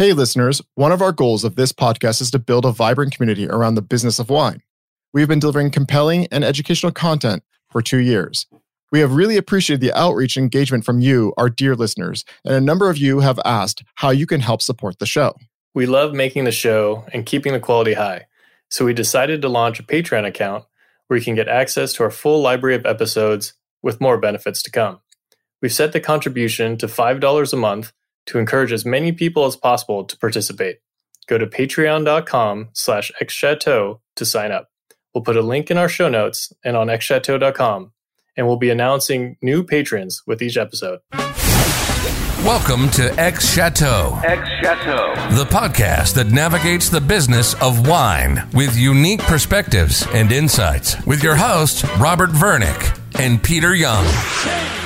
Hey, listeners, one of our goals of this podcast is to build a vibrant community around the business of wine. We've been delivering compelling and educational content for two years. We have really appreciated the outreach and engagement from you, our dear listeners, and a number of you have asked how you can help support the show. We love making the show and keeping the quality high, so we decided to launch a Patreon account where you can get access to our full library of episodes with more benefits to come. We've set the contribution to $5 a month to encourage as many people as possible to participate. Go to patreon.com slash xchateau to sign up. We'll put a link in our show notes and on xchateau.com, and we'll be announcing new patrons with each episode. Welcome to X Chateau, X Chateau. the podcast that navigates the business of wine with unique perspectives and insights. With your hosts, Robert Vernick and Peter Yeung.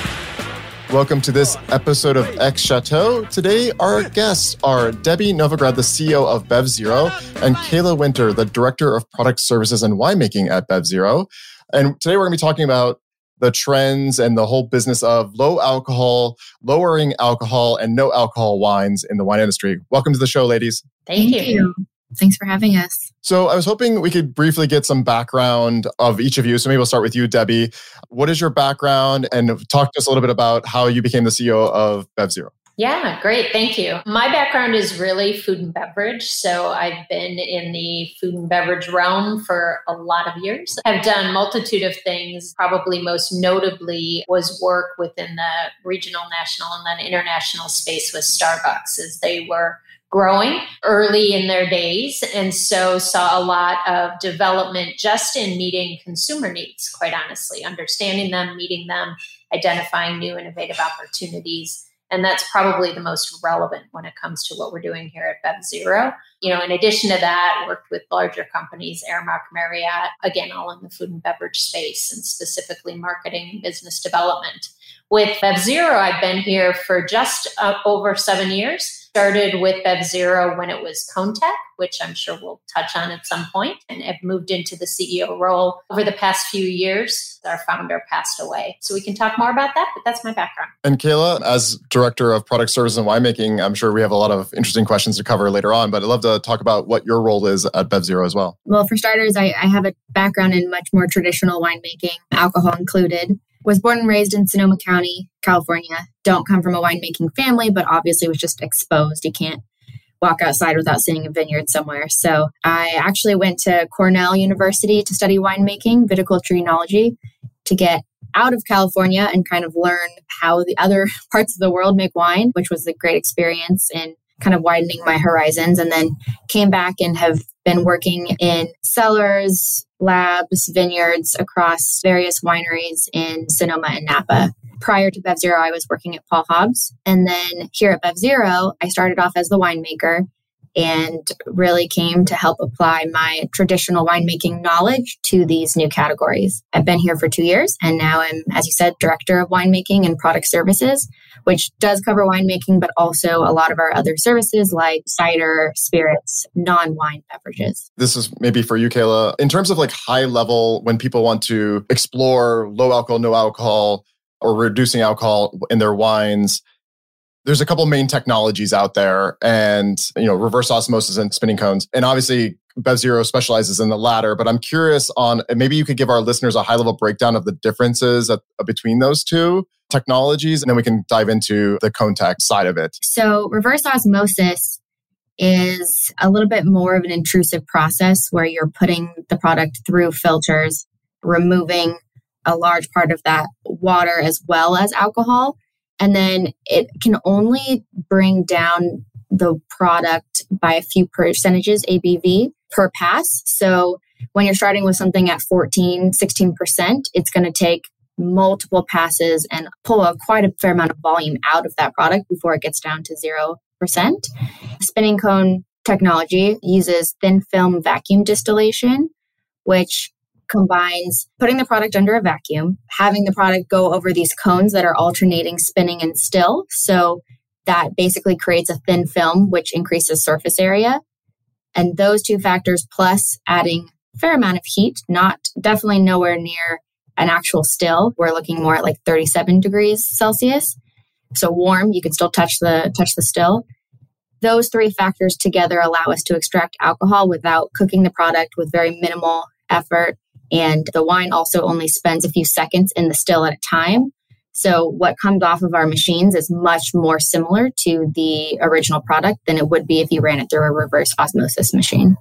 Welcome to this episode of X Chateau. Today, our guests are Debbie Novograd, the CEO of Bev Zero, and Kayla Winter, the Director of Product Services and Winemaking at Bev Zero. And today, we're going to be talking about the trends and the whole business of low alcohol, lowering alcohol, and no alcohol wines in the wine industry. Welcome to the show, ladies. Thank, you. Thanks for having us. So, I was hoping we could briefly get some background of each of you. So, maybe we'll start with you, Debbie. What is your background? And talk to us a little bit about how you became the CEO of Bev Zero. Yeah, great. Thank you. My background is really food and beverage. So I've been in the food and beverage realm for a lot of years. I've done multitude of things. Probably most notably was work within the regional, national, and then international space with Starbucks as they were growing early in their days and so saw a lot of development just in meeting consumer needs quite honestly understanding them meeting them identifying new innovative opportunities and that's probably the most relevant when it comes to what we're doing here at Bev Zero. You know, in addition to that, worked with larger companies, Aramark, Marriott, again, all in the food and beverage space and specifically marketing business development. With Bev Zero, I've been here for just uh, over seven years. Started with Bev Zero when it was ConeTech, which I'm sure we'll touch on at some point, and have moved into the CEO role over the past few years. Our founder passed away. So we can talk more about that, but that's my background. And Kayla, as Director of Product Service and Winemaking, I'm sure we have a lot of interesting questions to cover later on, but I'd love to talk about what your role is at Bev Zero as well. Well, for starters, I, I have a background in much more traditional winemaking, alcohol included. Was born and raised in Sonoma County, California. Don't come from a winemaking family, but obviously was just exposed. You can't walk outside without seeing a vineyard somewhere. So I actually went to Cornell University to study winemaking, viticulture enology, to get out of California and kind of learn how the other parts of the world make wine, which was a great experience in kind of widening my horizons. And then came back and have been working in cellars, labs, vineyards across various wineries in Sonoma and Napa. Prior to Bev Zero, I was working at Paul Hobbs. And then here at Bev Zero, I started off as the winemaker and really came to help apply my traditional winemaking knowledge to these new categories. I've been here for two years and now I'm, as you said, director of winemaking and product services, which does cover winemaking, but also a lot of our other services like cider, spirits, non wine beverages. This is maybe for you, Kayla. In terms of like high level, when people want to explore low alcohol, no alcohol, or reducing alcohol in their wines, there's a couple main technologies out there and you know reverse osmosis and spinning cones and obviously bev zero specializes in the latter but i'm curious on maybe you could give our listeners a high level breakdown of the differences at, uh, between those two technologies and then we can dive into the contact side of it So, reverse osmosis is a little bit more of an intrusive process where you're putting the product through filters, removing a large part of that water as well as alcohol. And then it can only bring down the product by a few percentages ABV per pass. So when you're starting with something at 14, 16%, it's going to take multiple passes and pull a quite a fair amount of volume out of that product before it gets down to 0%. Spinning cone technology uses thin film vacuum distillation, which combines putting the product under a vacuum, having the product go over these cones that are alternating spinning and still. So that basically creates a thin film, which increases surface area. And those two factors, plus adding a fair amount of heat, not definitely nowhere near an actual still. We're looking more at like 37 degrees Celsius. So warm, you can still touch the touch the still Those three factors together allow us to extract alcohol without cooking the product with very minimal effort. And the wine also only spends a few seconds in the still at a time. So what comes off of our machines is much more similar to the original product than it would be if you ran it through a reverse osmosis machine.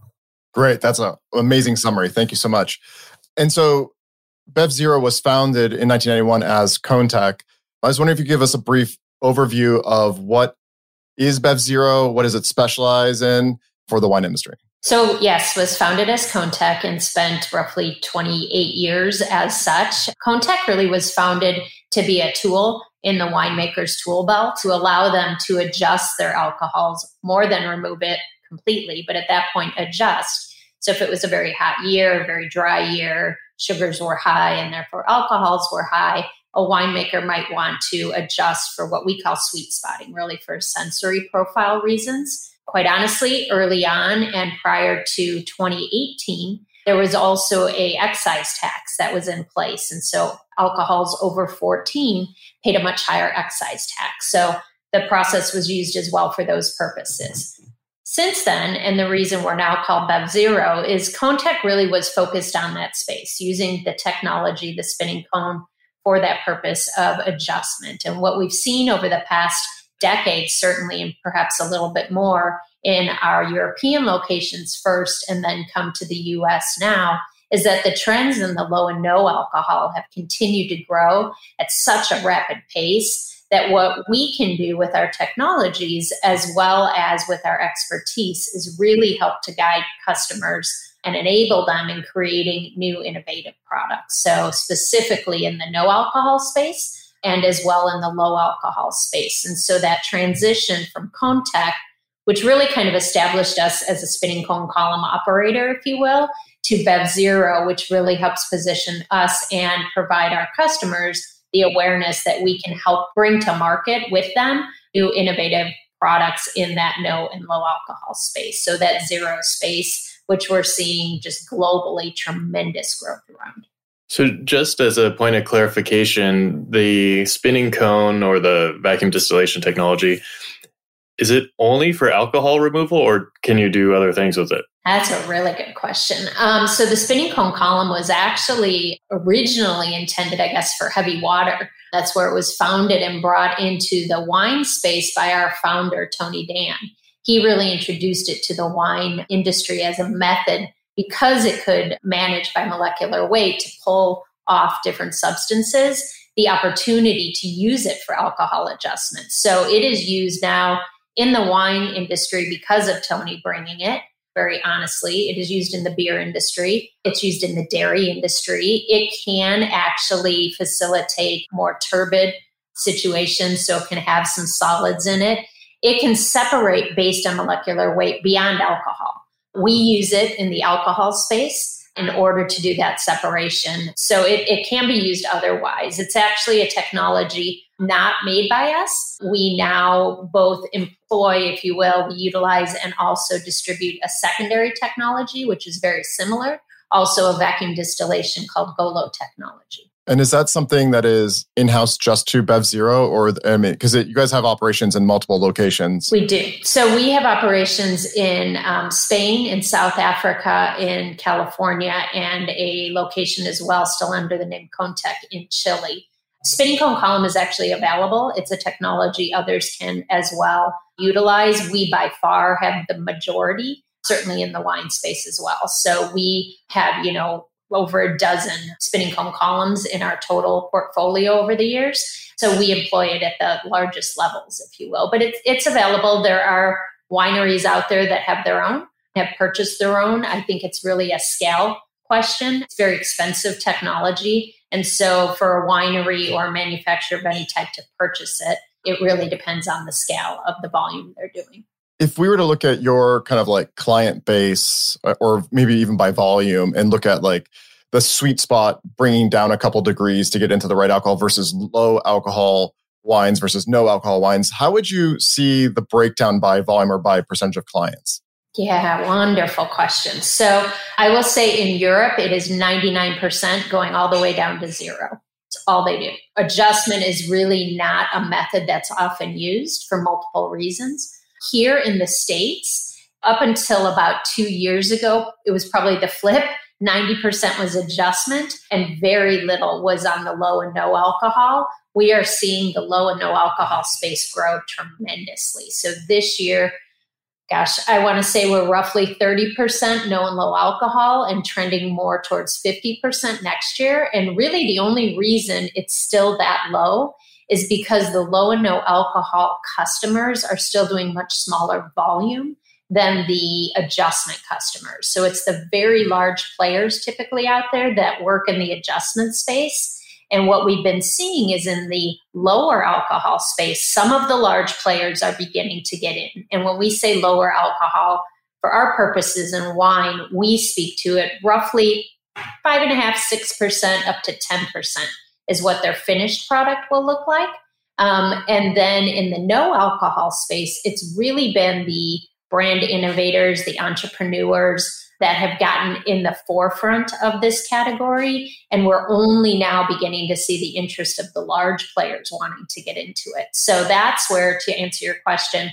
Great. That's an amazing summary. Thank you so much. And so Bev Zero was founded in 1991 as ConeTech. I was wondering if you could give us a brief overview of what is Bev Zero, what does it specialize in for the wine industry? So, yes, was founded as ConeTech and spent roughly 28 years as such. ConeTech really was founded to be a tool in the winemaker's tool belt to allow them to adjust their alcohols more than remove it completely, but at that point, adjust. So, if it was a very hot year, very dry year, sugars were high and therefore alcohols were high, a winemaker might want to adjust for what we call sweet spotting, really for sensory profile reasons. Quite honestly, early on and prior to 2018, there was also a excise tax that was in place. And so alcohols over 14 paid a much higher excise tax. So the process was used as well for those purposes. Since then, and the reason we're now called Bev Zero is ConeTech really was focused on that space, using the technology, the spinning cone, for that purpose of adjustment. And what we've seen over the past decade, certainly, and perhaps a little bit more in our European locations first and then come to the US now, is that the trends in the low and no alcohol have continued to grow at such a rapid pace that what we can do with our technologies as well as with our expertise is really help to guide customers and enable them in creating new innovative products. So, specifically in the no alcohol space and as well in the low alcohol space. And so, that transition from ConeTech, which really kind of established us as a spinning cone column operator, if you will, to Bev Zero, which really helps position us and provide our customers the awareness that we can help bring to market with them new innovative products in that no and low alcohol space. So, that zero space which we're seeing just globally tremendous growth around. So, just as a point of clarification, the spinning cone or the vacuum distillation technology, is it only for alcohol removal or can you do other things with it? That's a really good question. Um, so, the spinning cone column was actually originally intended, I guess, for heavy water. That's where it was founded and brought into the wine space by our founder, Tony Dan he really introduced it to the wine industry as a method because it could manage by molecular weight to pull off different substances, the opportunity to use it for alcohol adjustment. So it is used now in the wine industry because of Tony bringing it. Very honestly, it is used in the beer industry. It's used in the dairy industry. It can actually facilitate more turbid situations, so it can have some solids in it it can separate based on molecular weight beyond alcohol. We use it in the alcohol space in order to do that separation. So it, it can be used otherwise. It's actually a technology not made by us. We now both employ, if you will, we utilize and also distribute a secondary technology, which is very similar, also a vacuum distillation called GOLO technology. And is that something that is in house just to Bev Zero, or I mean, because you guys have operations in multiple locations? We do. So we have operations in um, Spain, in South Africa, in California, and a location as well, still under the name ConeTech in Chile. Spinning cone column is actually available. It's a technology others can as well utilize. We by far have the majority certainly in the wine space as well. So we have, you know, over a dozen spinning cone columns in our total portfolio over the years. So we employ it at the largest levels, if you will. But it's it's available. There are wineries out there that have their own, have purchased their own. I think it's really a scale question. It's very expensive technology. And so for a winery or a manufacturer of any type to purchase it, it really depends on the scale of the volume they're doing if we were to look at your kind of like client base uh, or maybe even by volume and look at like the sweet spot bringing down a couple degrees to get into the right alcohol versus low alcohol wines versus no alcohol wines how would you see the breakdown by volume or by percentage of clients yeah, wonderful question. So I will say in Europe, it is 99% going all the way down to zero. It's all they do. Adjustment is really not a method that's often used for multiple reasons. Here in the States, up until about two years ago, it was probably the flip. 90% was adjustment and very little was on the low and no alcohol. We are seeing the low and no alcohol space grow tremendously. So this year, gosh, I want to say we're roughly 30% no and low alcohol and trending more towards 50% next year. And really, the only reason it's still that low is because the low and no alcohol customers are still doing much smaller volume than the adjustment customers. So it's the very large players typically out there that work in the adjustment space and what we've been seeing is in the lower alcohol space, some of the large players are beginning to get in. And when we say lower alcohol, for our purposes in wine, we speak to it roughly five and a half, six percent up to 10% is what their finished product will look like. Um, and then in the no alcohol space, it's really been the brand innovators, the entrepreneurs, that have gotten in the forefront of this category. And we're only now beginning to see the interest of the large players wanting to get into it. So that's where, to answer your question,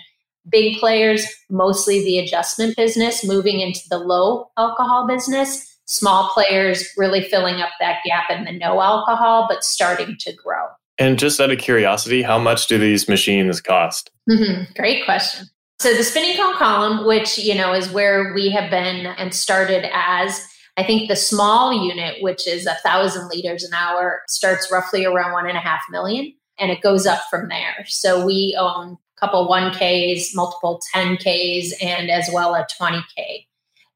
big players, mostly the adjustment business, moving into the low alcohol business. Small players really filling up that gap in the no alcohol, but starting to grow. And just out of curiosity, how much do these machines cost? Mm-hmm. Great question. So the spinning cone column, which you know is where we have been and started as I think the small unit, which is a thousand liters an hour, starts roughly around one and a half million, and it goes up from there. So we own a couple one Ks, multiple ten Ks, and as well a twenty K.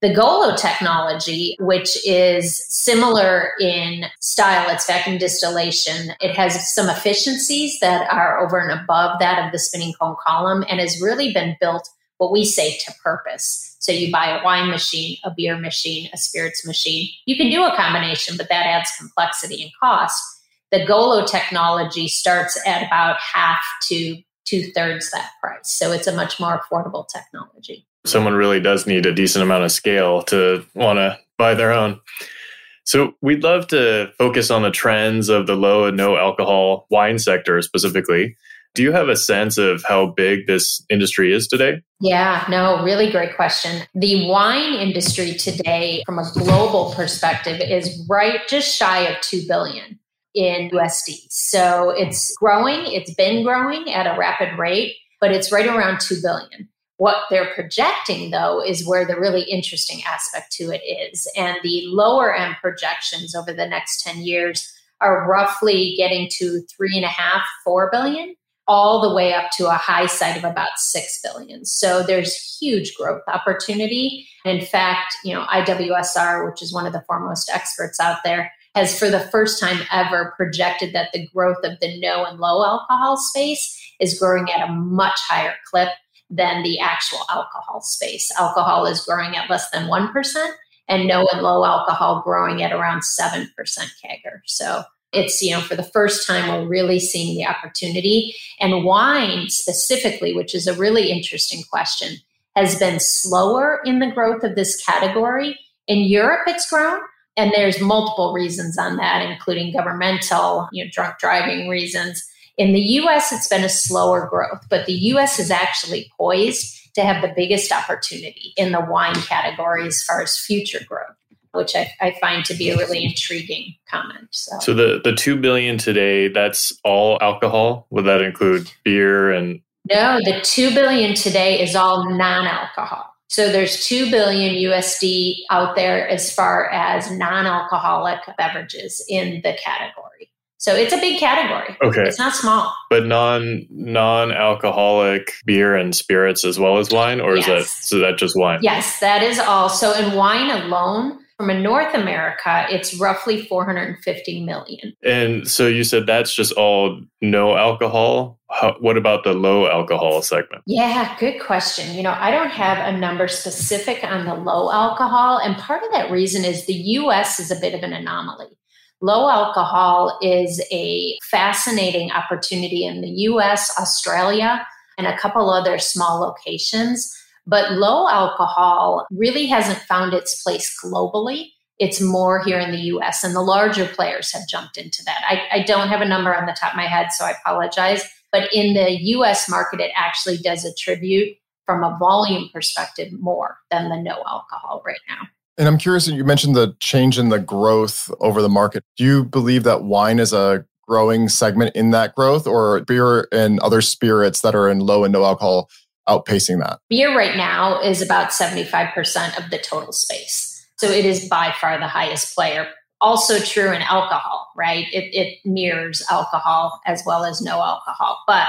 The Golo technology, which is similar in style, it's vacuum distillation. It has some efficiencies that are over and above that of the spinning cone column and has really been built what we say to purpose. So you buy a wine machine, a beer machine, a spirits machine. You can do a combination, but that adds complexity and cost. The Golo technology starts at about half to two thirds that price. So it's a much more affordable technology someone really does need a decent amount of scale to want to buy their own. So we'd love to focus on the trends of the low and no alcohol wine sector specifically. Do you have a sense of how big this industry is today? Yeah, no, really great question. The wine industry today, from a global perspective, is right just shy of 2 billion in USD. So it's growing, it's been growing at a rapid rate, but it's right around 2 billion. What they're projecting, though, is where the really interesting aspect to it is. And the lower end projections over the next 10 years are roughly getting to three and a half, four billion, all the way up to a high side of about six billion. So there's huge growth opportunity. In fact, you know, IWSR, which is one of the foremost experts out there, has for the first time ever projected that the growth of the no and low alcohol space is growing at a much higher clip than the actual alcohol space. Alcohol is growing at less than 1%, and no and low alcohol growing at around 7% CAGR. So it's, you know, for the first time, we're really seeing the opportunity. And wine specifically, which is a really interesting question, has been slower in the growth of this category. In Europe, it's grown. And there's multiple reasons on that, including governmental, you know, drunk driving reasons. In the US, it's been a slower growth, but the US is actually poised to have the biggest opportunity in the wine category as far as future growth which I, I, find to be a really intriguing comment. So. so the the two billion today, that's all alcohol. Would that include beer and? No, the two billion today is all non-alcohol. So there's two billion USD out there as far as non-alcoholic beverages in the category. So it's a big category. Okay. It's not small. But non non alcoholic beer and spirits as well as wine, or yes. is that so that just wine? Yes, that is all. So in wine alone, from a North America, it's roughly 450 million. And so you said that's just all no alcohol. How, what about the low alcohol segment? Yeah, good question. You know, I don't have a number specific on the low alcohol. And part of that reason is the US is a bit of an anomaly. Low alcohol is a fascinating opportunity in the US, Australia, and a couple other small locations. But low alcohol really hasn't found its place globally. It's more here in the US, and the larger players have jumped into that. I, I don't have a number on the top of my head, so I apologize. But in the US market, it actually does attribute from a volume perspective more than the no alcohol right now. And I'm curious, you mentioned the change in the growth over the market. Do you believe that wine is a growing segment in that growth, or beer and other spirits that are in low and no alcohol outpacing that? Beer right now is about 75% of the total space. So it is by far the highest player. Also true in alcohol, right? It, it mirrors alcohol as well as no alcohol. But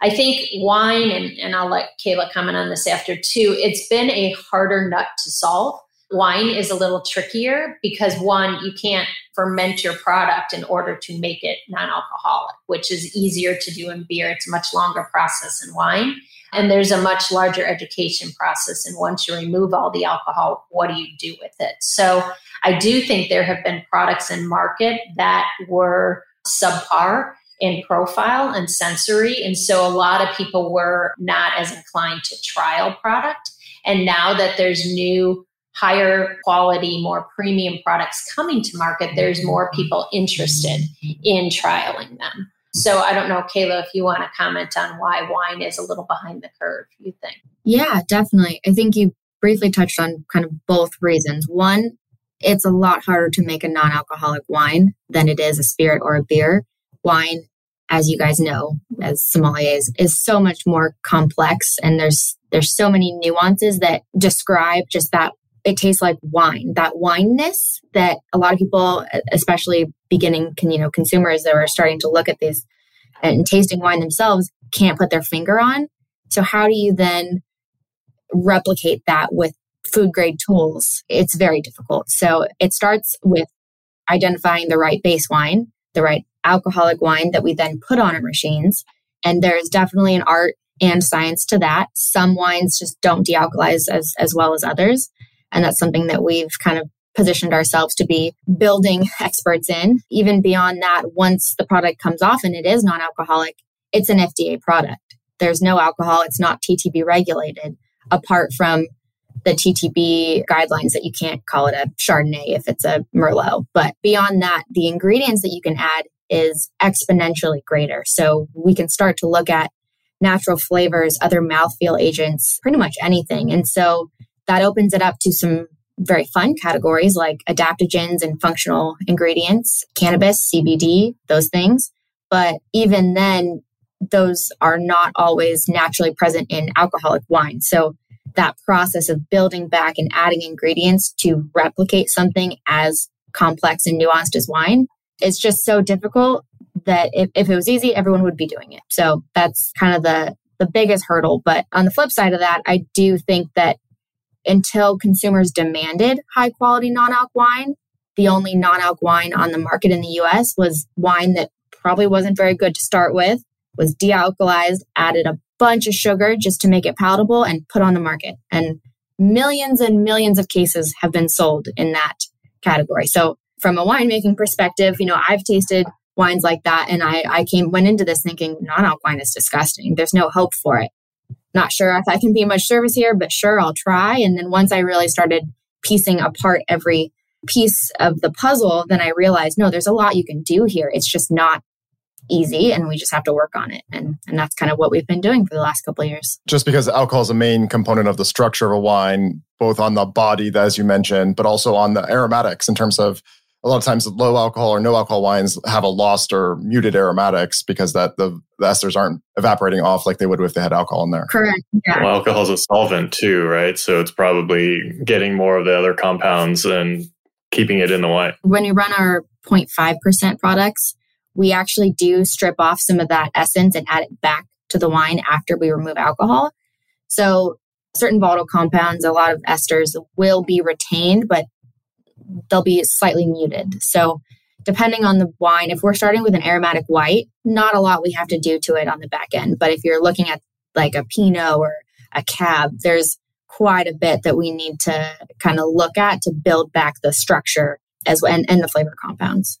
I think wine, and, and I'll let Kayla comment on this after too, it's been a harder nut to solve Wine is a little trickier because one, you can't ferment your product in order to make it non alcoholic, which is easier to do in beer. It's a much longer process in wine. And there's a much larger education process. And once you remove all the alcohol, what do you do with it? So I do think there have been products in market that were subpar in profile and sensory. And so a lot of people were not as inclined to trial product. And now that there's new higher quality, more premium products coming to market, there's mm-hmm. more people interested in trialing them. So I don't know, Kayla, if you want to comment on why wine is a little behind the curve, you think? Yeah, definitely. I think you briefly touched on kind of both reasons. One, it's a lot harder to make a non alcoholic wine than it is a spirit or a beer. Wine, as you guys know, as sommeliers, is so much more complex and there's there's so many nuances that describe just that it tastes like wine. That wineness that a lot of people, especially beginning, can you know, consumers that are starting to look at this and tasting wine themselves, can't put their finger on. So how do you then replicate that with food grade tools? It's very difficult. So it starts with identifying the right base wine, the right alcoholic wine that we then put on our machines. And there's definitely an art and science to that. Some wines just don't dealcoholize as, as well as others. And that's something that we've kind of positioned ourselves to be building experts in. Even beyond that, once the product comes off and it is non alcoholic, it's an FDA product. There's no alcohol, it's not TTB regulated, apart from the TTB guidelines that you can't call it a Chardonnay if it's a Merlot. But beyond that, the ingredients that you can add is exponentially greater. So we can start to look at natural flavors, other mouthfeel agents, pretty much anything. And so that opens it up to some very fun categories like adaptogens and functional ingredients, cannabis, CBD, those things. But even then, those are not always naturally present in alcoholic wine. So that process of building back and adding ingredients to replicate something as complex and nuanced as wine is just so difficult that if, if it was easy, everyone would be doing it. So that's kind of the the biggest hurdle. But on the flip side of that, I do think that until consumers demanded high quality non alc wine, the only non alc wine on the market in the US was wine that probably wasn't very good to start with, was dealcoholized, added a bunch of sugar just to make it palatable, and put on the market. And millions and millions of cases have been sold in that category. So, from a winemaking perspective, you know, I've tasted wines like that and I, I came went into this thinking non-alc wine is disgusting. There's no hope for it not sure if I can be much service here, but sure, I'll try. And then once I really started piecing apart every piece of the puzzle, then I realized, no, there's a lot you can do here. It's just not easy and we just have to work on it. And, and that's kind of what we've been doing for the last couple of years. Just because alcohol is a main component of the structure of a wine, both on the body, as you mentioned, but also on the aromatics in terms of a lot of times low alcohol or no alcohol wines have a lost or muted aromatics because that the, the esters aren't evaporating off like they would if they had alcohol in there. Correct. Yeah. Well, alcohol is a solvent too, right? So it's probably getting more of the other compounds and keeping it in the wine. When we run our 0.5% products, we actually do strip off some of that essence and add it back to the wine after we remove alcohol. So certain volatile compounds, a lot of esters will be retained, but they'll be slightly muted. So depending on the wine, if we're starting with an aromatic white, not a lot we have to do to it on the back end. But if you're looking at like a Pinot or a Cab, there's quite a bit that we need to kind of look at to build back the structure as and, and the flavor compounds.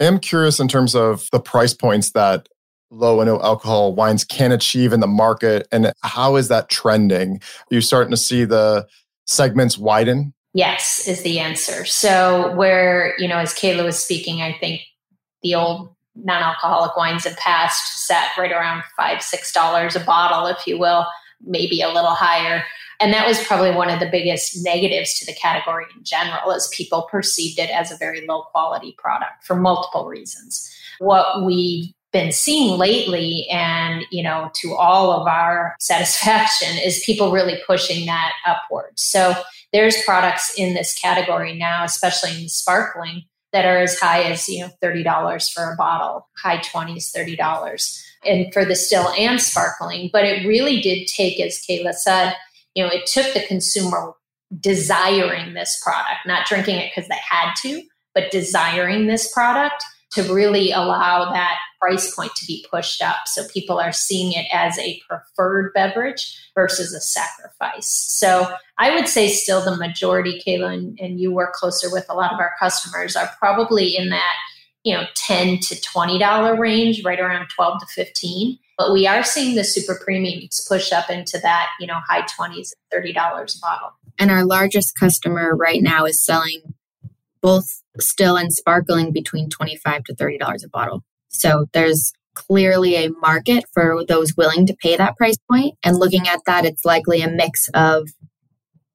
I am curious in terms of the price points that low and no alcohol wines can achieve in the market and how is that trending? Are you starting to see the segments widen Yes, is the answer. So, where, you know, as Kayla was speaking, I think the old non alcoholic wines have passed, sat right around five, six dollars a bottle, if you will. maybe a little higher. And that was probably one of the biggest negatives to the category in general, as people perceived it as a very low quality product for multiple reasons. What we've been seeing lately and you know to all of our satisfaction is people really pushing that upwards so there's products in this category now especially in sparkling that are as high as you know $30 for a bottle high 20s $30 and for the still and sparkling. But it really did take as kayla said you know it took the consumer desiring this product not drinking it because they had to but desiring this product to really allow that price point to be pushed up. So people are seeing it as a preferred beverage versus a sacrifice. So i would say still the majority kayla and, and you work closer with a lot of our customers are probably in that you know 10 to 20 dollar range right around 12 to 15 but we are seeing the super premiums push up into that you know high 20s 30 dollars a bottle. And our largest customer right now is selling both still and sparkling between 25 to 30 dollars a bottle so there's clearly a market for those willing to pay that price point. and looking at that it's likely a mix of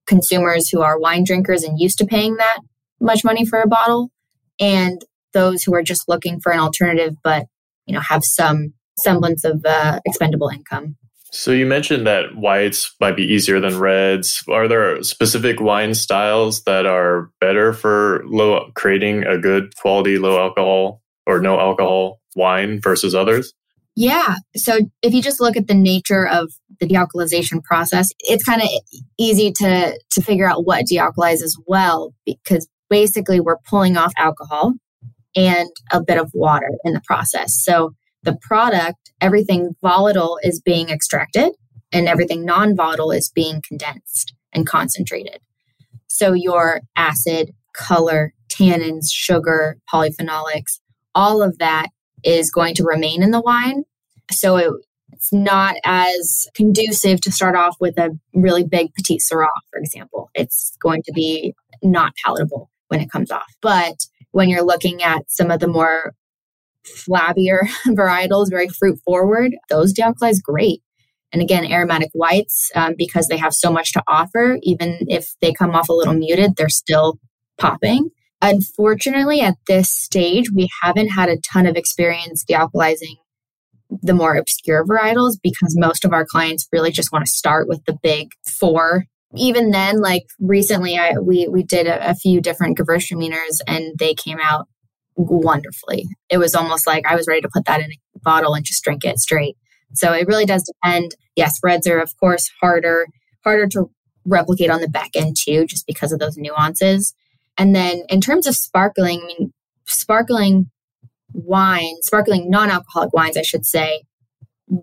consumers who are wine drinkers and used to paying that much money for a bottle and those who are just looking for an alternative but you know have some semblance of uh, expendable income so you mentioned that whites might be easier than reds. Are there specific wine styles that are better for low creating a good quality low alcohol or no alcohol wine versus others? Yeah. So if you just look at the nature of the dealcoholization process, it's kind of easy to to figure out what dealcoholizes well because basically we're pulling off alcohol and a bit of water in the process. So the product, everything volatile is being extracted and everything non volatile is being condensed and concentrated. So your acid, color, tannins, sugar, polyphenolics, all of that is going to remain in the wine. So it, it's not as conducive to start off with a really big Petite Sirah, for example. It's going to be not palatable when it comes off. But when you're looking at some of the more flabbier varietals, very fruit forward, those dealcoholize great. And again, aromatic whites, um, because they have so much to offer, even if they come off a little muted, they're still popping. Unfortunately, at this stage, we haven't had a ton of experience dealcoholizing the more obscure varietals because most of our clients really just want to start with the big four. Even then, like recently, I we we did a, a few different Gewürztraminers and they came out wonderfully. It was almost like I was ready to put that in a bottle and just drink it straight. So it really does depend. Yes, reds are of course harder, harder to replicate on the back end too, just because of those nuances. And then in terms of sparkling, I mean, sparkling wine, sparkling non-alcoholic wines, I should say,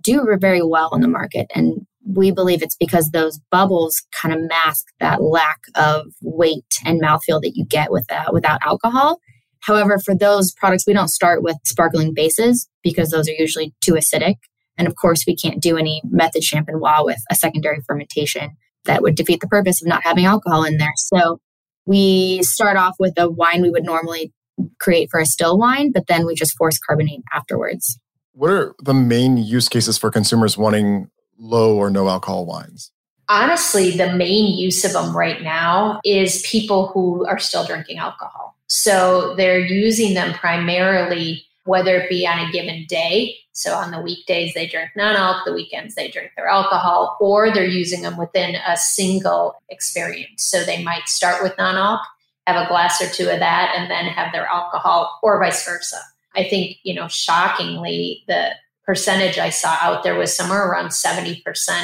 do very well in the market. And we believe it's because those bubbles kind of mask that lack of weight and mouthfeel that you get with uh, without alcohol. However, for those products, we don't start with sparkling bases because those are usually too acidic. And of course, we can't do any method champenois with a secondary fermentation that would defeat the purpose of not having alcohol in there. So we start off with a wine we would normally create for a still wine, but then we just force carbonate afterwards. What are the main use cases for consumers wanting low or no alcohol wines? Honestly, the main use of them right now is people who are still drinking alcohol. So they're using them primarily, whether it be on a given day. So on the weekdays, they drink non alc, the weekends, they drink their alcohol, or they're using them within a single experience. So they might start with non alc, have a glass or two of that, and then have their alcohol, or vice versa. I think, you know, shockingly, the percentage I saw out there was somewhere around 70%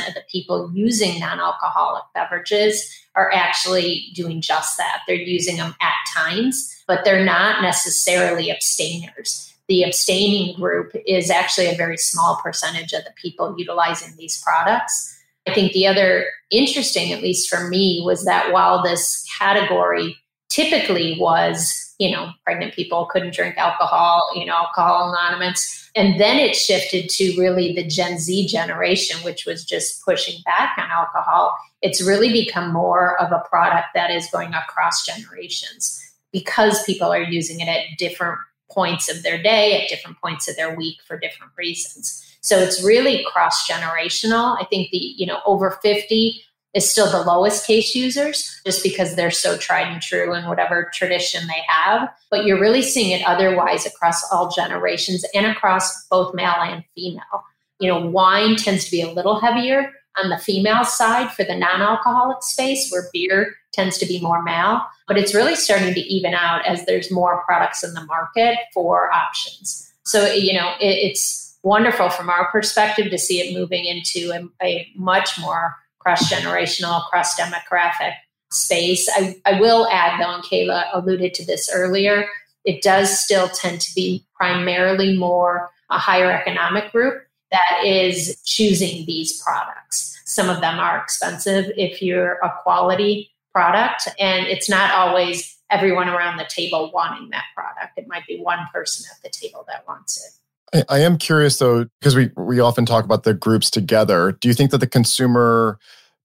of the people using non alcoholic beverages are actually doing just that. They're using them at times, but they're not necessarily abstainers. The abstaining group is actually a very small percentage of the people utilizing these products. I think the other interesting, at least for me, was that while this category typically was, you know, pregnant people couldn't drink alcohol, you know, alcohol anonymous. And then it shifted to really the Gen Z generation, which was just pushing back on alcohol. It's really become more of a product that is going across generations because people are using it at different points of their day, at different points of their week for different reasons. So it's really cross generational. I think the, you know, over 50 is still the lowest case users just because they're so tried and true in whatever tradition they have. But you're really seeing it otherwise across all generations and across both male and female. You know, wine tends to be a little heavier on the female side for the non alcoholic space, where beer tends to be more male. But it's really starting to even out as there's more products in the market for options. So, you know, it, it's wonderful from our perspective to see it moving into a, a much more cross generational, cross demographic space. I, I will add, though, and Kayla alluded to this earlier, it does still tend to be primarily more a higher economic group that is choosing these products. Some of them are expensive if you're a quality product, and it's not always everyone around the table wanting that product. It might be one person at the table that wants it. I, am curious though, because we we often talk about the groups together. Do you think that the consumer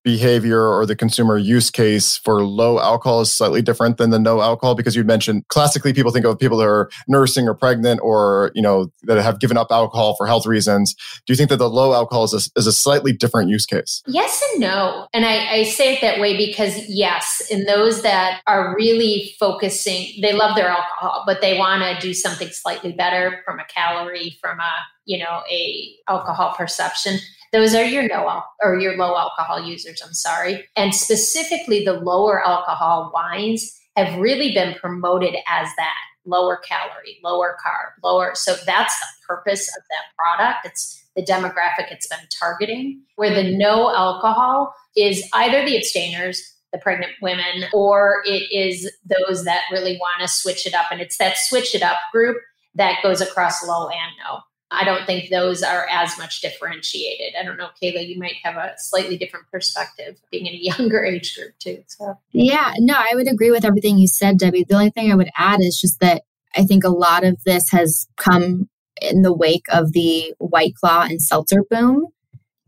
behavior or the consumer use case for low alcohol is slightly different than the no alcohol because you mentioned classically people think of people that are nursing or pregnant or you know that have given up alcohol for health reasons. Do you think that the low alcohol is a, is a slightly different use case? Yes and no. And I, I say it that way because yes in those that are really focusing they love their alcohol but they want to do something slightly better from a calorie from a you know a alcohol perception those are your no al- or your low alcohol users, I'm sorry. And specifically the lower alcohol wines have really been promoted as that lower calorie, lower carb, lower. So that's the purpose of that product. It's the demographic it's been targeting. Where the no alcohol is either the abstainers, the pregnant women, or it is those that really want to switch it up. And it's that switch it up group that goes across low and no. I don't think those are as much differentiated. I don't know, Kayla, you might have a slightly different perspective being in a younger age group too. So Yeah, no, I would agree with everything you said, Debbie. The only thing I would add is just that I think a lot of this has come in the wake of the White Claw and seltzer boom.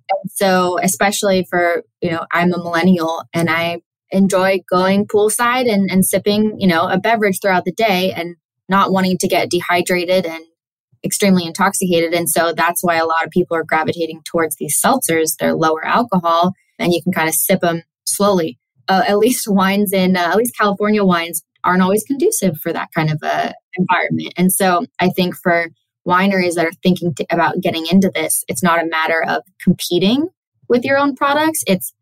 And so, especially for, you know, I'm a millennial and I enjoy going poolside and, and sipping, you know, a beverage throughout the day and not wanting to get dehydrated and extremely intoxicated. And so that's why a lot of people are gravitating towards these seltzers. They're lower alcohol and you can kind of sip them slowly. Uh, at least wines in, uh, at least California wines aren't always conducive for that kind of a environment. And so I think for wineries that are thinking to, about getting into this, it's not a matter of competing with your own products. It's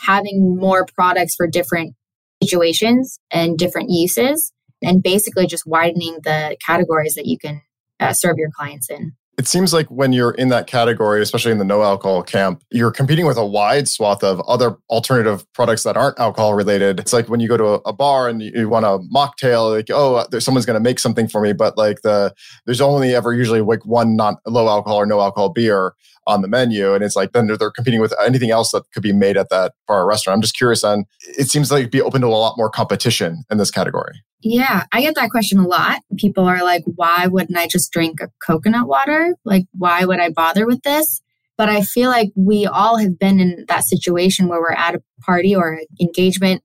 having more products for different situations and different uses and basically just widening the categories that you can uh, serve your clients in. It seems like when you're in that category, especially in the no alcohol camp, you're competing with a wide swath of other alternative products that aren't alcohol related. It's like when you go to a, bar and you, want a mocktail, like, oh, there's someone's going to make something for me, but like the, there's only ever usually like one not low alcohol or no alcohol beer on the menu. And it's like, then they're, they're competing with anything else that could be made at that bar or restaurant. I'm just curious on, it seems like be open to a lot more competition in this category. Yeah, I get that question a lot. People are like, why wouldn't I just drink a coconut water? Like, why would I bother with this? But I feel like we all have been in that situation where we're at a party or engagement.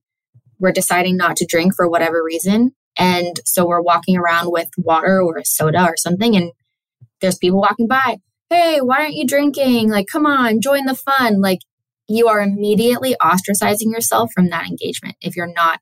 We're deciding not to drink for whatever reason. And so we're walking around with water or a soda or something. And there's people walking by. Hey, why aren't you drinking? Like, come on, join the fun. Like, you are immediately ostracizing yourself from that engagement if you're not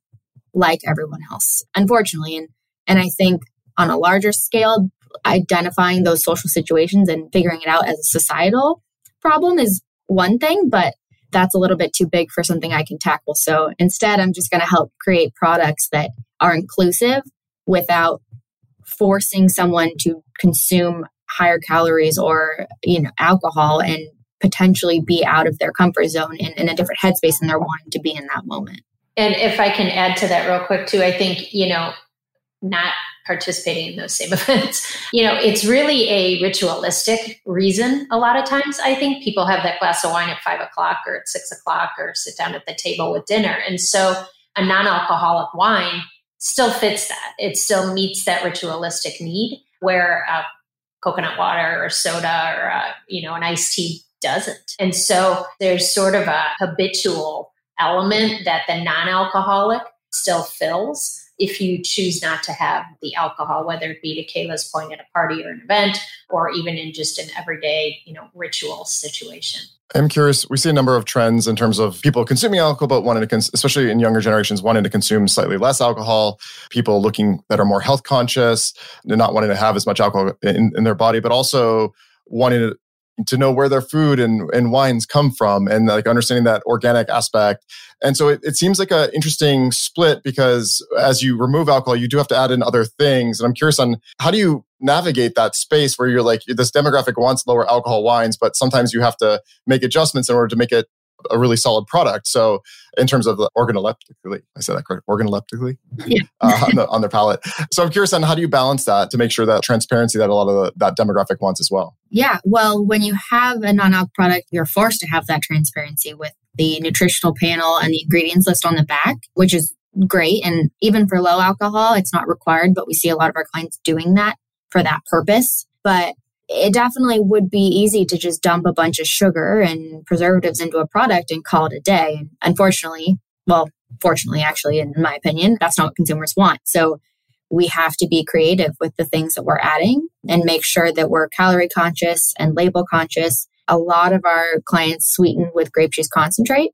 like everyone else, unfortunately. And, and I think on a larger scale, identifying those social situations and figuring it out as a societal problem is one thing, but that's a little bit too big for something I can tackle. So instead, I'm just going to help create products that are inclusive without forcing someone to consume higher calories or you know alcohol and potentially be out of their comfort zone in, in a different headspace than they're wanting to be in that moment. And if I can add to that real quick too, I think, you know, not participating in those same events. You know, it's really a ritualistic reason. A lot of times, I think people have that glass of wine at five o'clock or at six o'clock or sit down at the table with dinner. And so a non alcoholic wine still fits that. It still meets that ritualistic need where uh, coconut water or soda or, uh, you know, an iced tea doesn't. And so there's sort of a habitual element that the non alcoholic still fills. if you choose not to have the alcohol, whether it be to Kayla's point at a party or an event, or even in just an everyday, you know, ritual situation. I'm curious. We see a number of trends in terms of people consuming alcohol, but wanting to, cons- especially in younger generations, wanting to consume slightly less alcohol. People looking that are more health conscious, not wanting to have as much alcohol in, in their body, but also wanting to to know where their food and, and wines come from and like understanding that organic aspect. And so it, it seems like an interesting split because as you remove alcohol, you do have to add in other things. And I'm curious on how do you navigate that space where you're like, this demographic wants lower alcohol wines, but sometimes you have to make adjustments in order to make it a really solid product. So in terms of the organoleptically, I said that correct, organoleptically yeah. uh, on, the, on their palate. So I'm curious on how do you balance that to make sure that transparency that a lot of the, that demographic wants as well? Yeah, well, when you have a non-alc product, you're forced to have that transparency with the nutritional panel and the ingredients list on the back, which is great. And even for low alcohol, it's not required, but we see a lot of our clients doing that for that purpose. But it definitely would be easy to just dump a bunch of sugar and preservatives into a product and call it a day. Unfortunately, well, fortunately, actually, in my opinion, that's not what consumers want. So we have to be creative with the things that we're adding and make sure that we're calorie conscious and label conscious. A lot of our clients sweeten with grape juice concentrate,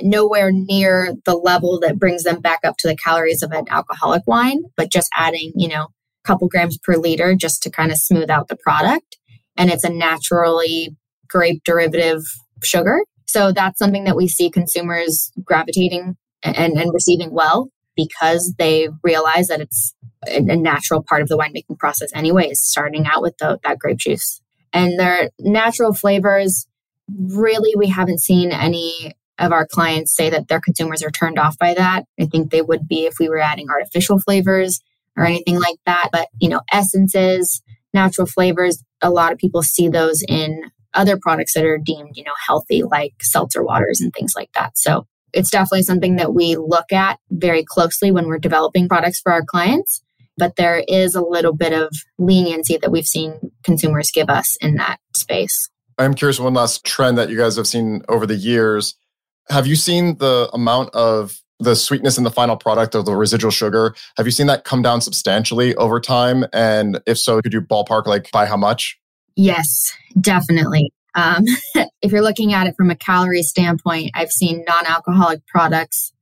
nowhere near the level that brings them back up to the calories of an alcoholic wine, but just adding, you know, couple grams per liter just to kind of smooth out the product. And it's a naturally grape derivative sugar. So that's something that we see consumers gravitating and, and receiving well because they realize that it's a natural part of the winemaking process anyways, starting out with the, that grape juice. And their natural flavors, really, we haven't seen any of our clients say that their consumers are turned off by that. I think they would be if we were adding artificial flavors or anything like that. But, you know, essences, natural flavors, a lot of people see those in other products that are deemed, you know, healthy, like seltzer waters and things like that. So it's definitely something that we look at very closely when we're developing products for our clients. But there is a little bit of leniency that we've seen consumers give us in that space. I'm curious, one last trend that you guys have seen over the years. Have you seen the amount of the sweetness in the final product of the residual sugar have you seen that come down substantially over time? And if so could you ballpark like by how much? Yes definitely. Um, if you're looking at it from a calorie standpoint i've seen non-alcoholic products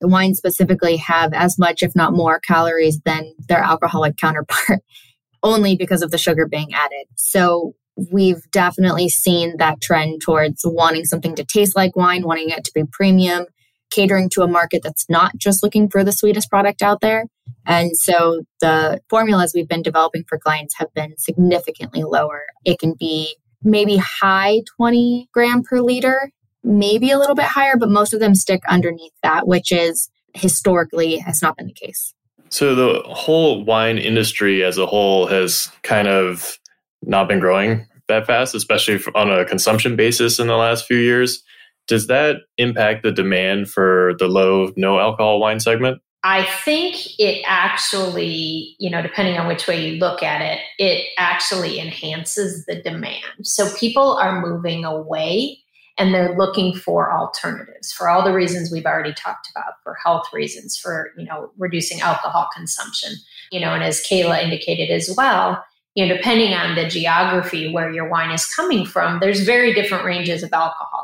the wine specifically have as much if not more calories than their alcoholic counterpart only because of the sugar being added. So we've definitely seen that trend towards wanting something to taste like wine wanting it to be premium catering to a market that's not just looking for the sweetest product out there. And so the formulas we've been developing for clients have been significantly lower. It can be maybe high 20 gram per liter, maybe a little bit higher, but most of them stick underneath that, which is historically has not been the case. So the whole wine industry as a whole has kind of not been growing that fast, especially on a consumption basis in the last few years. Does that impact the demand for the low no alcohol wine segment? I think it actually, you know, depending on which way you look at it, it actually enhances the demand. So people are moving away and they're looking for alternatives for all the reasons we've already talked about for health reasons for you know reducing alcohol consumption you know and as kayla indicated as well you know depending on the geography where your wine is coming from there's very different ranges of alcohol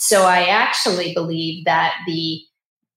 so I actually believe that the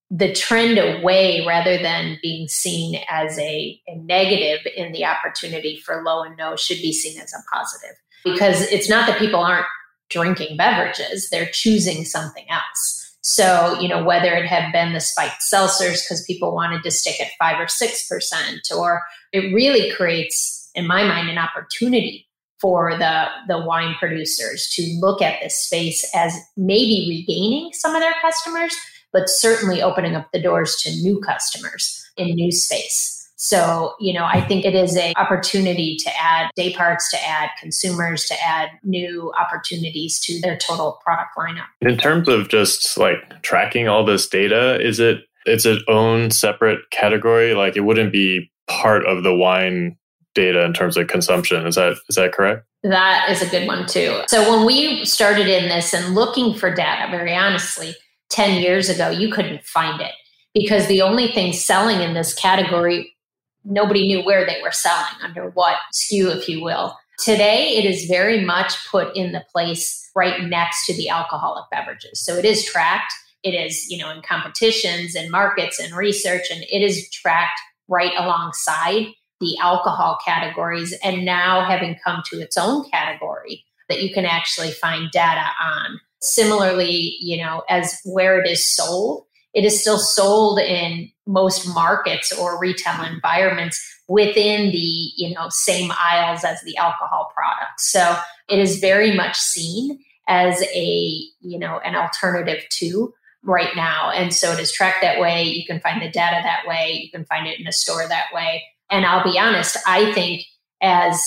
the trend away rather than being seen as a, a, negative in the opportunity for low and no should be seen as a positive. Because it's not that people aren't drinking beverages they're choosing something else. So you know whether it had been the spiked seltzers because people wanted to stick at five or six percent or it really creates in my mind an opportunity for the, the wine producers to look at this space as maybe regaining some of their customers, but certainly opening up the doors to new customers in new space. So, you know, I think it is a opportunity to add day parts, to add consumers, to add new opportunities to their total product lineup. In terms of just like tracking all this data, is it it's its own separate category? Like it wouldn't be part of the wine data in terms of consumption. Is that is that correct? That is a good one too. So when we started in this and looking for data, very honestly, 10 years ago, you couldn't find it. because the only thing selling in this category, nobody knew where they were selling, under what SKU, if you will. Today, it is very much put in the place right next to the alcoholic beverages. So it is tracked. It is, you know, in competitions and markets and research, and it is tracked right alongside the alcohol categories. And now having come to its own category that you can actually find data on. Similarly, you know, as where it is sold, it is still sold in most markets or retail environments within the you know same aisles as the alcohol products so it is very much seen as a you know an alternative to right now and so it is tracked that way you can find the data that way you can find it in a store that way and i'll be honest i think as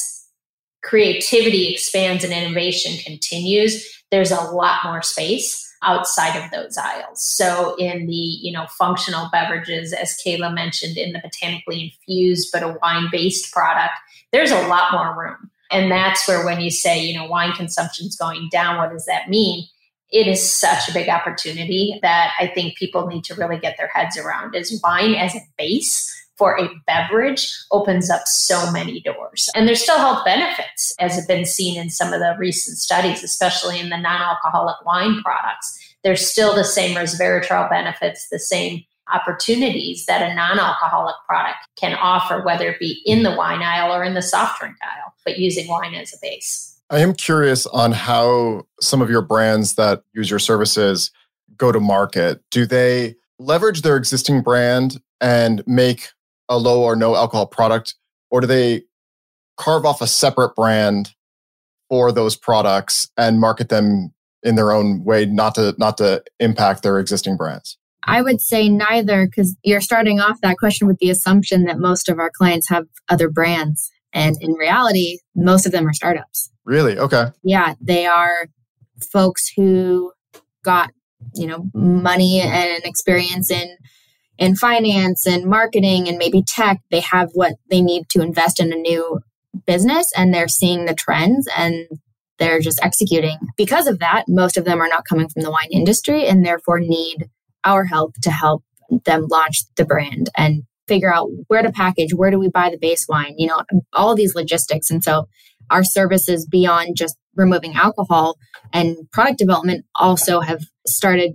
creativity expands and innovation continues there's a lot more space outside of those aisles. So in the, you know, functional beverages, as Kayla mentioned, in the botanically infused but a wine-based product, there's a lot more room. And that's where when you say, you know, wine consumption is going down, what does that mean? It is such a big opportunity that I think people need to really get their heads around is wine as a base for a beverage opens up so many doors. And there's still health benefits, as have been seen in some of the recent studies, especially in the non alcoholic wine products. There's still the same resveratrol benefits, the same opportunities that a non alcoholic product can offer, whether it be in the wine aisle or in the soft drink aisle, but using wine as a base. I am curious on how some of your brands that use your services go to market. Do they leverage their existing brand and make a low or no alcohol product, or do they carve off a separate brand for those products and market them in their own way, not to not to impact their existing brands? I would say neither because you're starting off that question with the assumption that most of our clients have other brands. And in reality, most of them are startups. Really? Okay. Yeah, they are folks who got, you know, money and experience in in finance and marketing and maybe tech, they have what they need to invest in a new business and they're seeing the trends and they're just executing. Because of that, most of them are not coming from the wine industry and therefore need our help to help them launch the brand and figure out where to package, where do we buy the base wine, you know, all these logistics. And so our services beyond just removing alcohol and product development also have started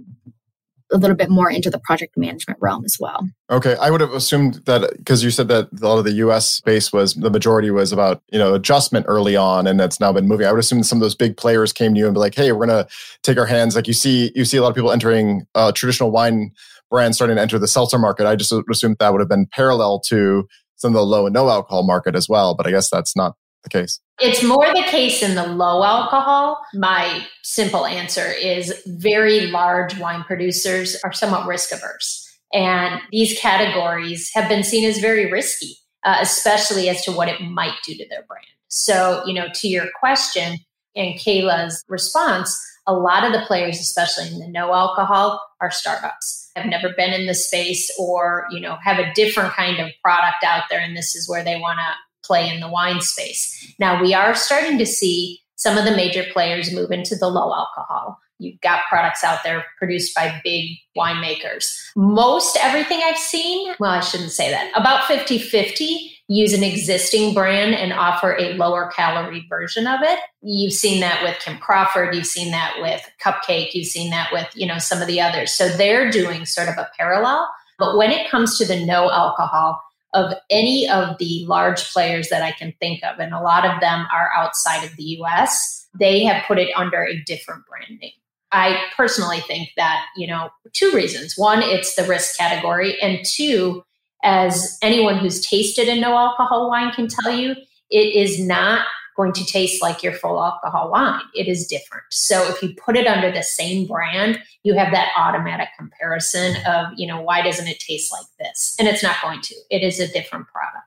a little bit more into the project management realm as well. Okay, I would have assumed that because you said that a lot of the U.S. space was the majority was about you know adjustment early on, and that's now been moving. I would assume some of those big players came to you and be like, "Hey, we're to take our hands." Like you see, you see a lot of people entering uh, traditional wine brands starting to enter the seltzer market. I just assumed that would have been parallel to some of the low and no alcohol market as well, but I guess that's not the case? It's more the case in the low alcohol. My simple answer is very large wine producers are somewhat risk averse. And these categories have been seen as very risky, uh, especially as to what it might do to their brand. So, you know, to your question and Kayla's response, a lot of the players, especially in the no alcohol, are startups. Have never been in the space or, you know, have a different kind of product out there and this is where they want to play in the wine space. Now, we are starting to see some of the major players move into the low alcohol. You've got products out there produced by big winemakers. Most everything I've seen, well, I shouldn't say that, about 50 50 use an existing brand and offer a lower calorie version of it. You've seen that with Kim Crawford, you've seen that with Cupcake, you've seen that with, you know, some of the others. So they're doing sort of a parallel. But when it comes to the no alcohol, of any of the large players that I can think of, and a lot of them are outside of the US, they have put it under a different brand name. I personally think that, you know, two reasons. One, it's the risk category. And two, as anyone who's tasted a no alcohol wine can tell you, it is not going to taste like your full alcohol wine. It is different. So if you put it under the same brand, you have that automatic comparison of, you know, why doesn't it taste like this? And it's not going to. It is a different product.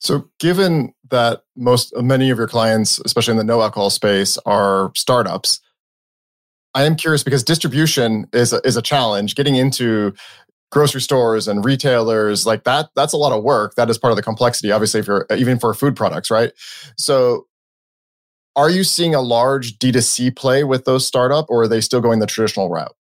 So given that most many of your clients, especially in the no alcohol space, are startups, I am curious because distribution is a, is a challenge. Getting into grocery stores and retailers like that that's a lot of work that is part of the complexity obviously if you're even for food products right so are you seeing a large d2c play with those startup or are they still going the traditional route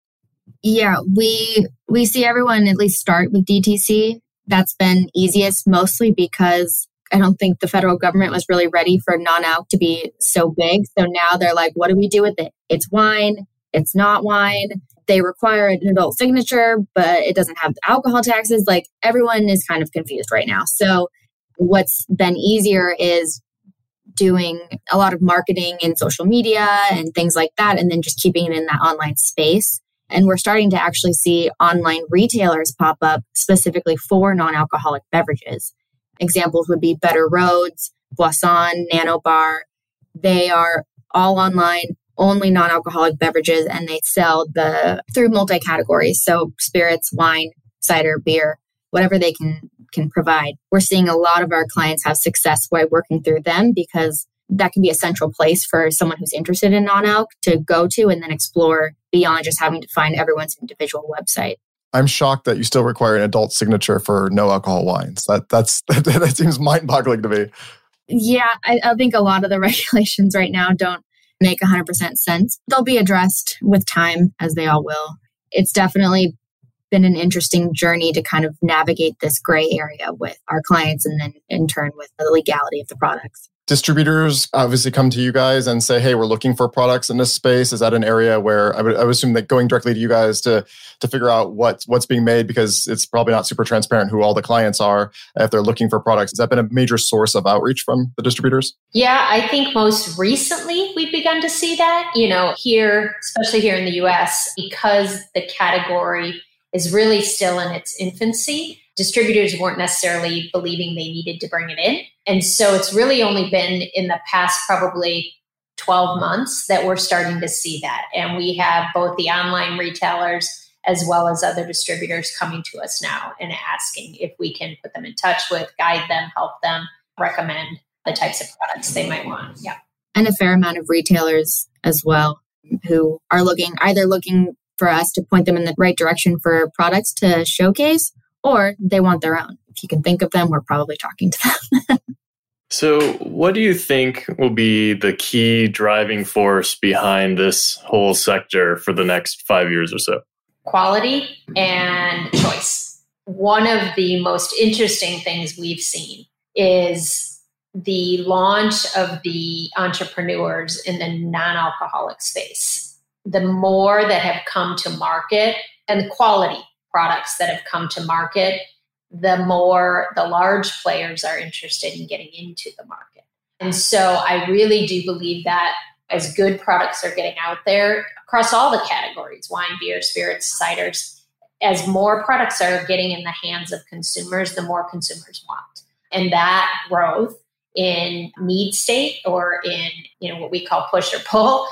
Yeah, we we see everyone at least start with DTC. That's been easiest mostly because I don't think the federal government was really ready for non-alc to be so big. So now they're like, what do we do with it? It's wine, it's not wine. They require an adult signature, but it doesn't have alcohol taxes. Like everyone is kind of confused right now. So what's been easier is doing a lot of marketing in social media and things like that, and then just keeping it in that online space. And we're starting to actually see online retailers pop up specifically for non alcoholic beverages. Examples would be Better Rhodes, Boisson, Nonobar. They are all online, only non alcoholic beverages, and they sell the through multi categories. So spirits, wine, cider, beer, whatever they can can provide. We're seeing a lot of our clients have success by working through them because that can be a central place for someone who's interested in non-alc to go to and then explore beyond just having to find everyone's individual website. I'm shocked that you still require an adult signature for no alcohol wines. That that's that, that seems mind-boggling to me. Yeah, I, I think a lot of the regulations right now don't make 100% sense. They'll be addressed with time, as they all will. It's definitely been an interesting journey to kind of navigate this gray area with our clients and then in turn with the legality of the products distributors obviously come to you guys and say, "Hey, we're looking for products in this space." Is that an area where I would, I would assume that going directly to you guys to to figure out what what's being made because it's probably not super transparent who all the clients are if they're looking for products. Has that been a major source of outreach from the distributors? Yeah, I think most recently we've begun to see that. You know, here, especially here in the U.S., because the category is really still in its infancy distributors weren't necessarily believing they needed to bring it in. And so it's really only been in the past probably 12 months that we're starting to see that. And we have both the online retailers as well as other distributors coming to us now and asking if we can put them in touch with, guide them, help them, recommend the types of products they might want. Yeah. And a fair amount of retailers as well who are looking either looking for us to point them in the right direction for products to showcase or they want their own. If you can think of them, we're probably talking to them. so, what do you think will be the key driving force behind this whole sector for the next five years or so? Quality and choice. One of the most interesting things we've seen is the launch of the entrepreneurs in the non alcoholic space. The more that have come to market and the quality products that have come to market, the more the large players are interested in getting into the market. And so I really do believe that as good products are getting out there across all the categories wine, beer, spirits, ciders as more products are getting in the hands of consumers, the more consumers want. And that growth in need state or in you know what we call push or pull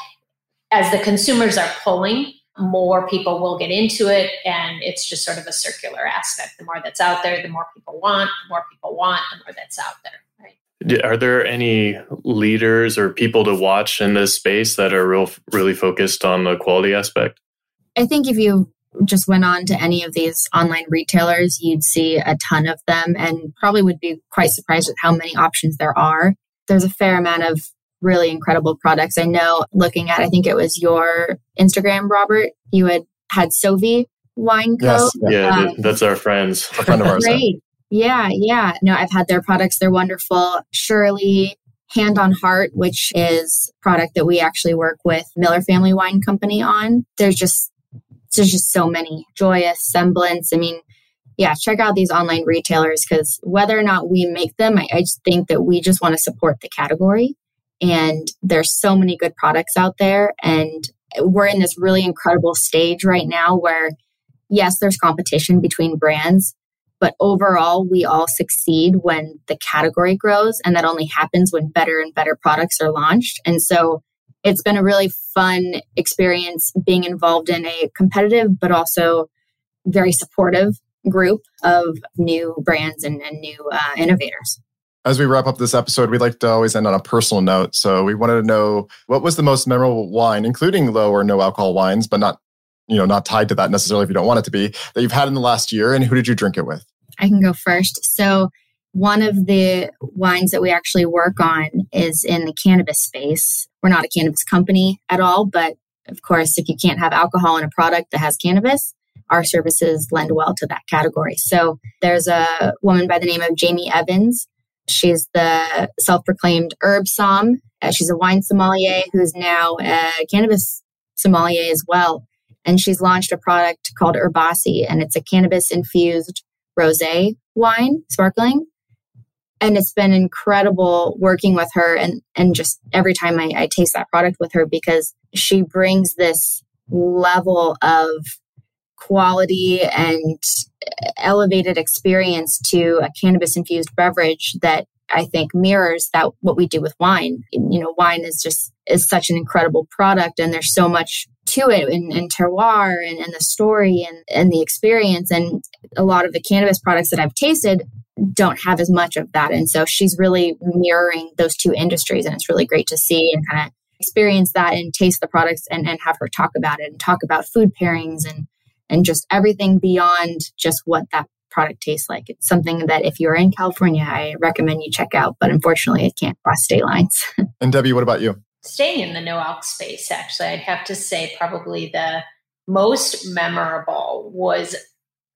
as the consumers are pulling more people will get into it and it's just sort of a circular aspect. The more that's out there the more people want the more people want the more that's out there right? Are there any leaders or people to watch in this space that are real really focused on the quality aspect? I think if you just went on to any of these online retailers you'd see a ton of them and probably would be quite surprised at how many options there are. There's a fair amount of really incredible products. I know looking at, I think it was your Instagram, Robert, you had had Sovi wine co. Yes, yeah, um, that's our friends. A friend of ours. Great. Yeah, yeah. No, I've had their products. They're wonderful. Surely, Hand on Heart, which is product that we actually work with Miller Family Wine Company on. There's just there's just so many. Joyus, Semblance. I mean, yeah, check out these online retailers because whether or not we make them, I, I just think that we just want to support the category. And there's so many good products out there. And we're in this really incredible stage right now where, yes, there's competition between brands, but overall, we all succeed when the category grows. And that only happens when better and better products are launched. And so it's been a really fun experience being involved in a competitive, but also very supportive group of new brands and, and new uh, innovators as we wrap up this episode, we'd like to always end on a personal note. So we wanted to know what was the most memorable wine, including low or no alcohol wines, but not, you know, not tied to that necessarily if you don't want it to be, that you've had in the last year, and who did you drink it with? I can go first. So one of the wines that we actually work on is in the cannabis space. We're not a cannabis company at all, but of course, if you can't have alcohol in a product that has cannabis, our services lend well to that category. So there's a woman by the name of Jamie Evans. She's the self proclaimed herb som. Uh, she's a wine sommelier who's now a cannabis sommelier as well. And she's launched a product called Herbacée, and it's a cannabis infused rose wine, sparkling. And it's been incredible working with her and, and just every time I, I taste that product with her because she brings this level of quality and elevated experience to a cannabis infused beverage that I think mirrors that what we do with wine. You know, wine is just is such an incredible product and there's so much to it in, terroir and, and the story and, and the experience. And a lot of the cannabis products that I've tasted don't have as much of that. And so she's really mirroring those two industries. And it's really great to see and kind of experience that and taste the products and, and have her talk about it and talk about food pairings and and just everything beyond just what that product tastes like. It's something that if you're in California, I recommend you check out, but unfortunately, it can't cross state lines. and Debbie, what about you? Staying in the no alc space, actually, I'd have to say probably the most memorable was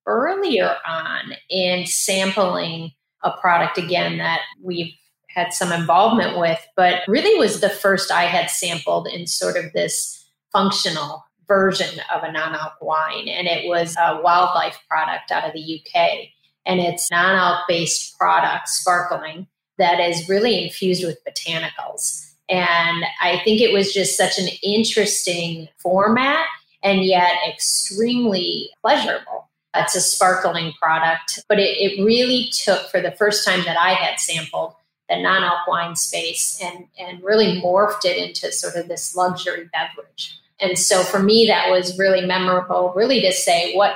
earlier on in sampling a product again that we've had some involvement with, but really was the first I had sampled in sort of this functional version of a non alc wine. And it was a Wild Life product out of the UK. And it's non alc based product, sparkling, that is really infused with botanicals. And I think it was just such an interesting format and yet extremely pleasurable. It's a sparkling product, but it, it really took, for the first time that I had sampled, the non alc wine space and, and really morphed it into sort of this luxury beverage. And so for me, that was really memorable, really to say what,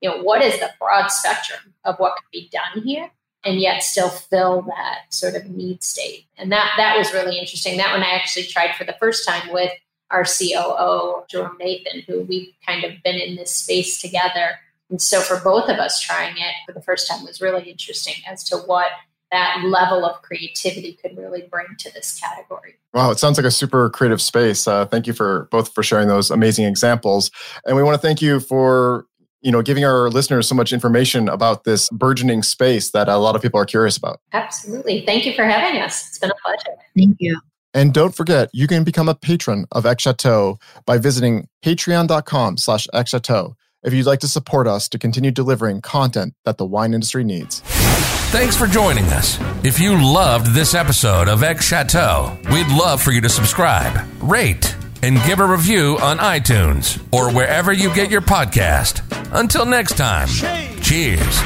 you know, what is the broad spectrum of what can be done here and yet still fill that sort of need state. And that that was really interesting. That one I actually tried for the first time with our COO, Jerome Nathan, who we've kind of been in this space together. And so for both of us trying it for the first time was really interesting as to what that level of creativity could really bring to this category. Wow, it sounds like a super creative space. Uh, thank you for both for sharing those amazing examples, and we want to thank you for you know giving our listeners so much information about this burgeoning space that a lot of people are curious about. Absolutely, thank you for having us. It's been a pleasure. Thank you. And don't forget, you can become a patron of X Chateau by visiting patreon.com slash xchateau if you'd like to support us to continue delivering content that the wine industry needs. Thanks for joining us. If you loved this episode of X Chateau, we'd love for you to subscribe, rate, and give a review on iTunes or wherever you get your podcast. Until next time, cheers.